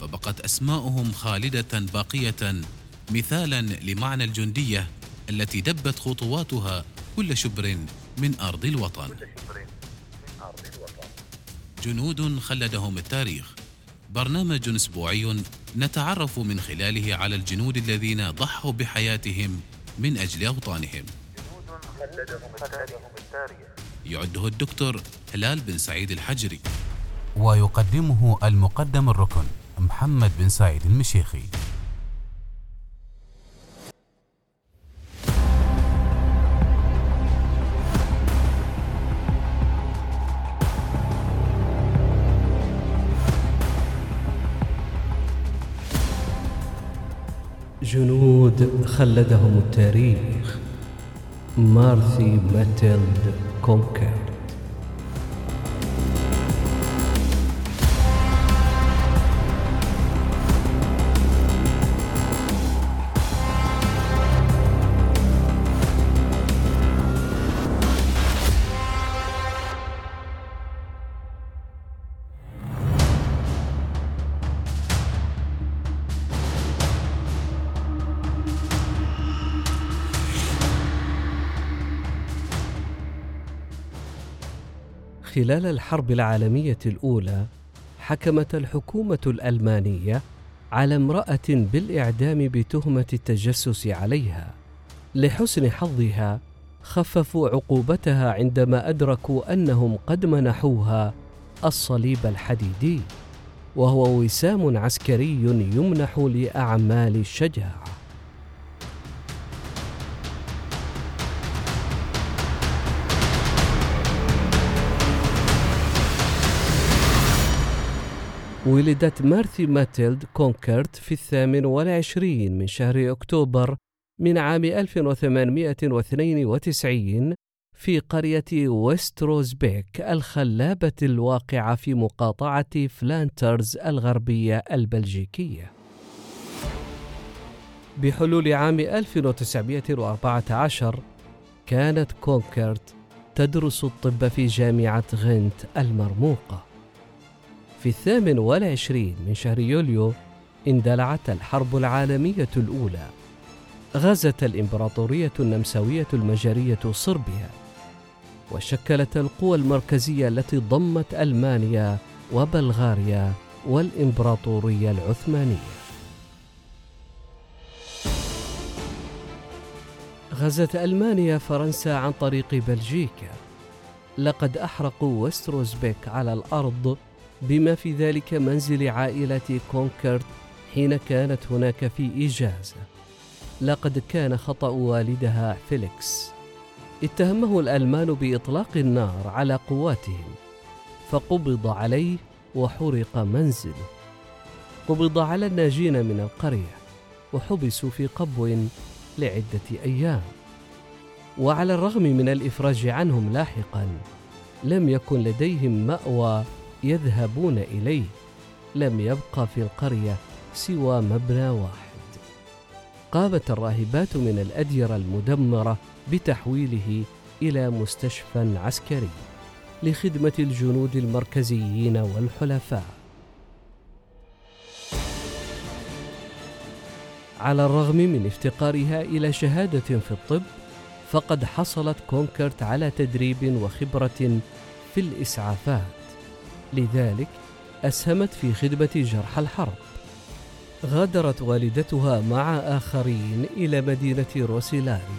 فبقت أسماؤهم خالدة باقية مثالا لمعنى الجندية التي دبت خطواتها كل شبر من أرض الوطن. جنود خلدهم التاريخ. برنامج أسبوعي نتعرف من خلاله على الجنود الذين ضحوا بحياتهم من خلدهم التاريخ يعده الدكتور هلال بن سعيد الحجري. ويقدمه المقدم الركن. محمد بن سعيد المشيخي. جنود خلدهم التاريخ. مارثي ماتيلد كونكر خلال الحرب العالمية الأولى حكمت الحكومة الألمانية على امرأة بالإعدام بتهمة التجسس عليها. لحسن حظها خففوا عقوبتها عندما أدركوا أنهم قد منحوها الصليب الحديدي، وهو وسام عسكري يمنح لأعمال الشجاعة. ولدت مارثي ماتيلد كونكرت في الثامن والعشرين من شهر أكتوبر من عام 1892 في قرية ويستروزبيك الخلابة الواقعة في مقاطعة فلاندرز الغربية البلجيكية. بحلول عام 1914 كانت كونكرت تدرس الطب في جامعة غنت المرموقة. في الثامن والعشرين من شهر يوليو اندلعت الحرب العالمية الأولى. غزت الإمبراطورية النمساوية المجرية صربيا. وشكلت القوى المركزية التي ضمت ألمانيا وبلغاريا والإمبراطورية العثمانية. غزت ألمانيا فرنسا عن طريق بلجيكا. لقد أحرقوا وستروزبيك على الأرض بما في ذلك منزل عائلة كونكرت حين كانت هناك في إجازة لقد كان خطأ والدها فيليكس. اتهمه الألمان بإطلاق النار على قواتهم فقبض عليه وحرق منزله. قبض على الناجين من القرية وحبسوا في قبو لعدة أيام. وعلى الرغم من الإفراج عنهم لاحقا لم يكن لديهم مأوى يذهبون إليه. لم يبقى في القرية سوى مبنى واحد. قامت الراهبات من الأديرة المدمرة بتحويله إلى مستشفى عسكري لخدمة الجنود المركزيين والحلفاء. على الرغم من افتقارها إلى شهادة في الطب فقد حصلت كونكرت على تدريب وخبرة في الإسعافات. لذلك أسهمت في خدمة جرحى الحرب. غادرت والدتها مع آخرين إلى مدينة روسيلاري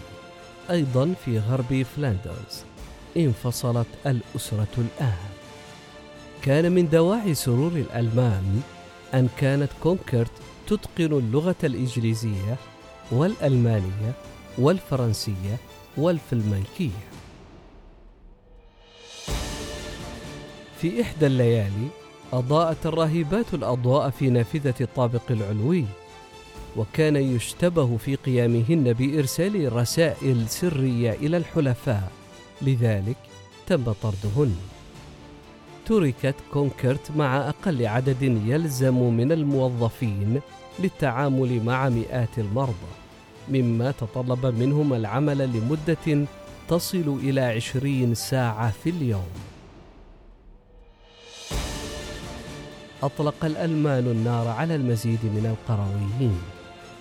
أيضا في غرب فلاندرز. انفصلت الأسرة الآن. كان من دواعي سرور الألمان أن كانت كونكرت تتقن اللغة الإنجليزية والألمانية والفرنسية والفلمنكية. في إحدى الليالي أضاءت الراهبات الأضواء في نافذة الطابق العلوي وكان يشتبه في قيامهن بإرسال رسائل سرية إلى الحلفاء لذلك تم طردهن. تركت كونكرت مع أقل عدد يلزم من الموظفين للتعامل مع مئات المرضى مما تطلب منهم العمل لمدة تصل إلى عشرين ساعة في اليوم. أطلق الألمان النار على المزيد من القرويين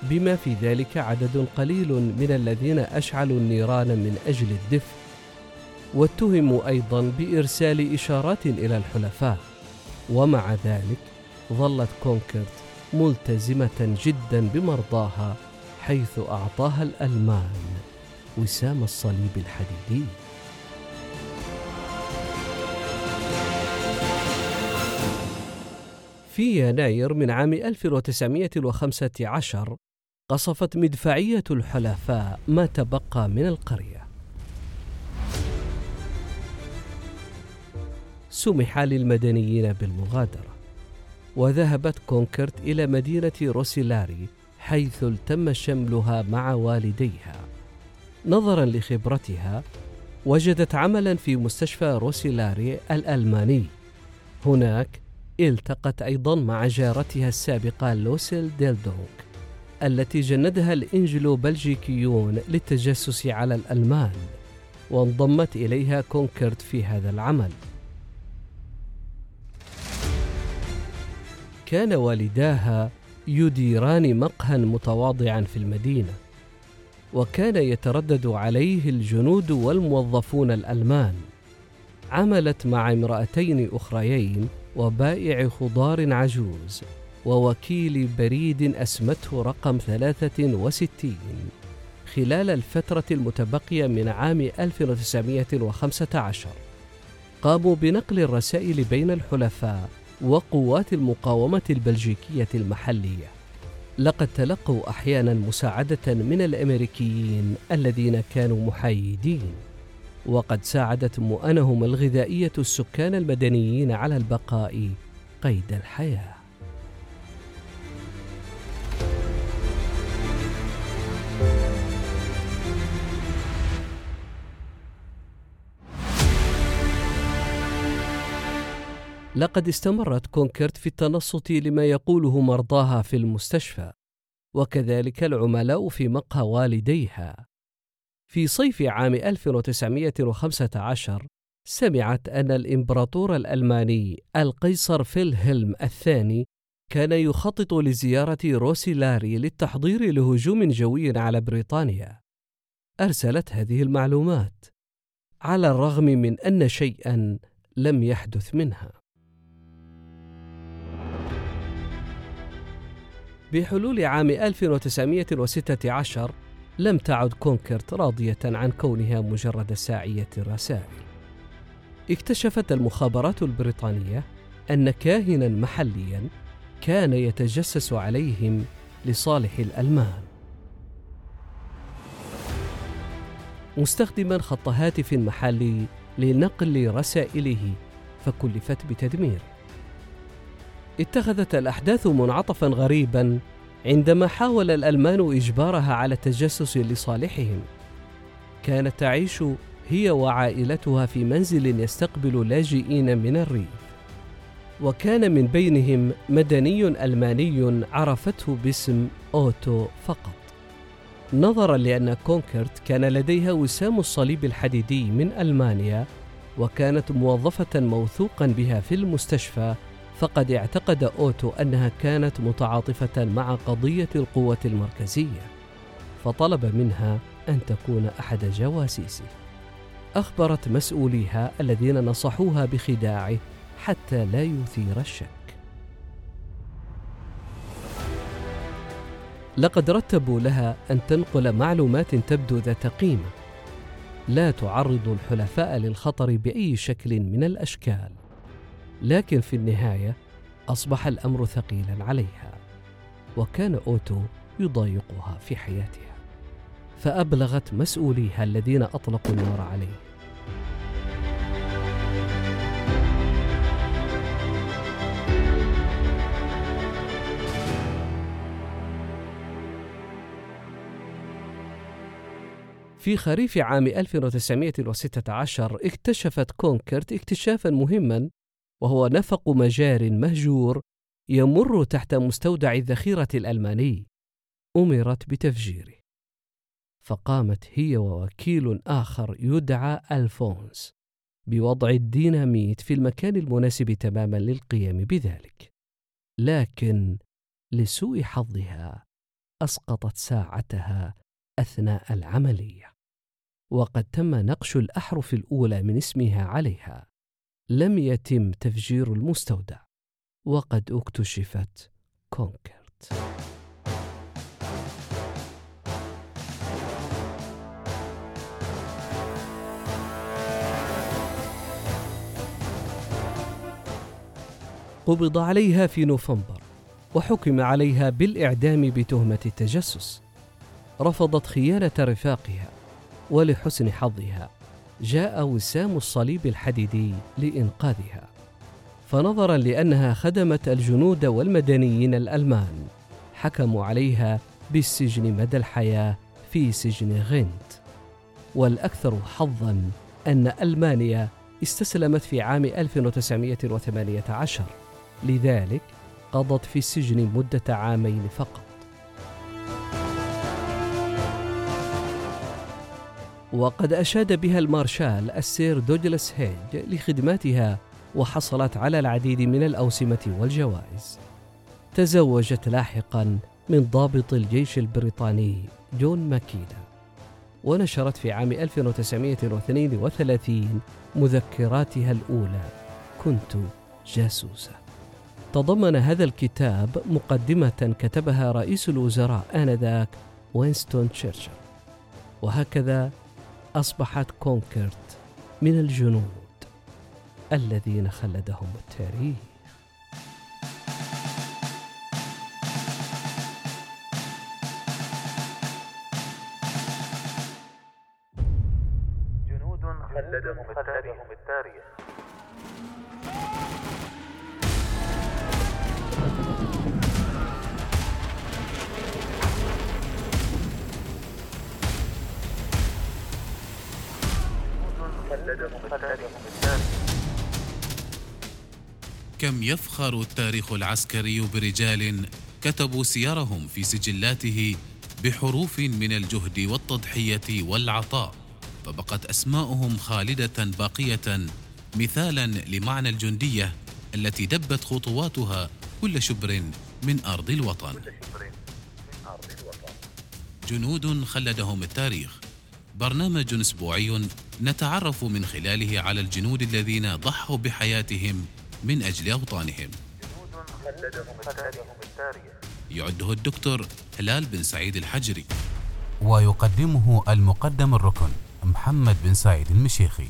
بما في ذلك عدد قليل من الذين أشعلوا النيران من أجل الدفء واتهموا أيضا بإرسال إشارات إلى الحلفاء. ومع ذلك ظلت كونكرت ملتزمة جدا بمرضاها حيث أعطاها الألمان. وسام الصليب الحديدي. في يناير من عام 1915 قصفت مدفعية الحلفاء ما تبقى من القرية. سمح للمدنيين بالمغادرة وذهبت كونكرت إلى مدينة روسيلاري حيث التم شملها مع والديها. نظرا لخبرتها وجدت عملا في مستشفى روسيلاري الألماني. هناك التقت أيضا مع جارتها السابقة لوسيل ديلدونغ التي جندها الإنجلو بلجيكيون للتجسس على الألمان وانضمت إليها كونكرت في هذا العمل. كان والداها يديران مقهى متواضعا في المدينة وكان يتردد عليه الجنود والموظفون الألمان. عملت مع امرأتين أخريين وبائع خضار عجوز ووكيل بريد أسمته رقم 63 خلال الفترة المتبقية من عام 1915 قاموا بنقل الرسائل بين الحلفاء وقوات المقاومة البلجيكية المحلية. لقد تلقوا أحيانا مساعدة من الأمريكيين الذين كانوا محايدين. وقد ساعدت مؤنهم الغذائية السكان المدنيين على البقاء قيد الحياة. لقد استمرت كونكرت في التنصت لما يقوله مرضاها في المستشفى وكذلك العملاء في مقهى والديها. في صيف عام 1915 سمعت أن الإمبراطور الألماني القيصر فيلهلم الثاني كان يخطط لزيارة روسيلاري للتحضير لهجوم جوي على بريطانيا. أرسلت هذه المعلومات على الرغم من أن شيئا لم يحدث منها. بحلول عام 1916 لم تعد كونكرت راضية عن كونها مجرد ساعية الرسائل. اكتشفت المخابرات البريطانية أن كاهنا محليا كان يتجسس عليهم لصالح الألمان. مستخدما خط هاتف محلي لنقل رسائله فكلفت بتدميره. اتخذت الأحداث منعطفا غريبا عندما حاول الألمان إجبارها على التجسس لصالحهم كانت تعيش هي وعائلتها في منزل يستقبل لاجئين من الريف. وكان من بينهم مدني ألماني عرفته باسم أوتو فقط. نظرا لأن كونكرت كان لديها وسام الصليب الحديدي من ألمانيا وكانت موظفة موثوقا بها في المستشفى فقد اعتقد أوتو أنها كانت متعاطفة مع قضية القوة المركزية فطلب منها أن تكون أحد جواسيسه. أخبرت مسؤوليها الذين نصحوها بخداعه حتى لا يثير الشك. لقد رتبوا لها أن تنقل معلومات تبدو ذات قيمة. لا تعرض الحلفاء للخطر بأي شكل من الأشكال. لكن في النهاية أصبح الأمر ثقيلا عليها وكان أوتو يضايقها في حياتها فأبلغت مسؤوليها الذين أطلقوا النار عليه. في خريف عام 1916 اكتشفت كونكرت اكتشافا مهما وهو نفق مجار مهجور يمر تحت مستودع الذخيرة الألماني. أمرت بتفجيره. فقامت هي ووكيل آخر يدعى ألفونس بوضع الديناميت في المكان المناسب تماما للقيام بذلك. لكن لسوء حظها أسقطت ساعتها أثناء العملية. وقد تم نقش الأحرف الأولى من اسمها عليها. لم يتم تفجير المستودع. وقد اكتشفت كونكرت. قبض عليها في نوفمبر وحكم عليها بالإعدام بتهمة التجسس. رفضت خيانة رفاقها ولحسن حظها. جاء وسام الصليب الحديدي لإنقاذها فنظرا لأنها خدمت الجنود والمدنيين الألمان حكموا عليها بالسجن مدى الحياة في سجن غنت. والأكثر حظا أن ألمانيا استسلمت في عام 1918 لذلك قضت في السجن مدة عامين فقط. وقد أشاد بها المارشال السير دوجلاس هيج لخدماتها وحصلت على العديد من الأوسمة والجوائز. تزوجت لاحقا من ضابط الجيش البريطاني جون ماكينا ونشرت في عام 1932 مذكراتها الأولى كنت جاسوسة تضمن هذا الكتاب مقدمة كتبها رئيس الوزراء آنذاك وينستون تشرشل. وهكذا أصبحت كونكرت من الجنود الذين خلدهم التاريخ. جنود خلدهم التاريخ. كم يفخر التاريخ العسكري برجال كتبوا سيرهم في سجلاته بحروف من الجهد والتضحية والعطاء فبقت أسماؤهم خالدة باقية مثالا لمعنى الجندية التي دبت خطواتها كل شبر من أرض الوطن. جنود خلدهم التاريخ. برنامج أسبوعي نتعرف من خلاله على الجنود الذين ضحوا بحياتهم من أجل أوطانهم. يعده الدكتور هلال بن سعيد الحجري. ويقدمه المقدم الركن محمد بن سعيد المشيخي.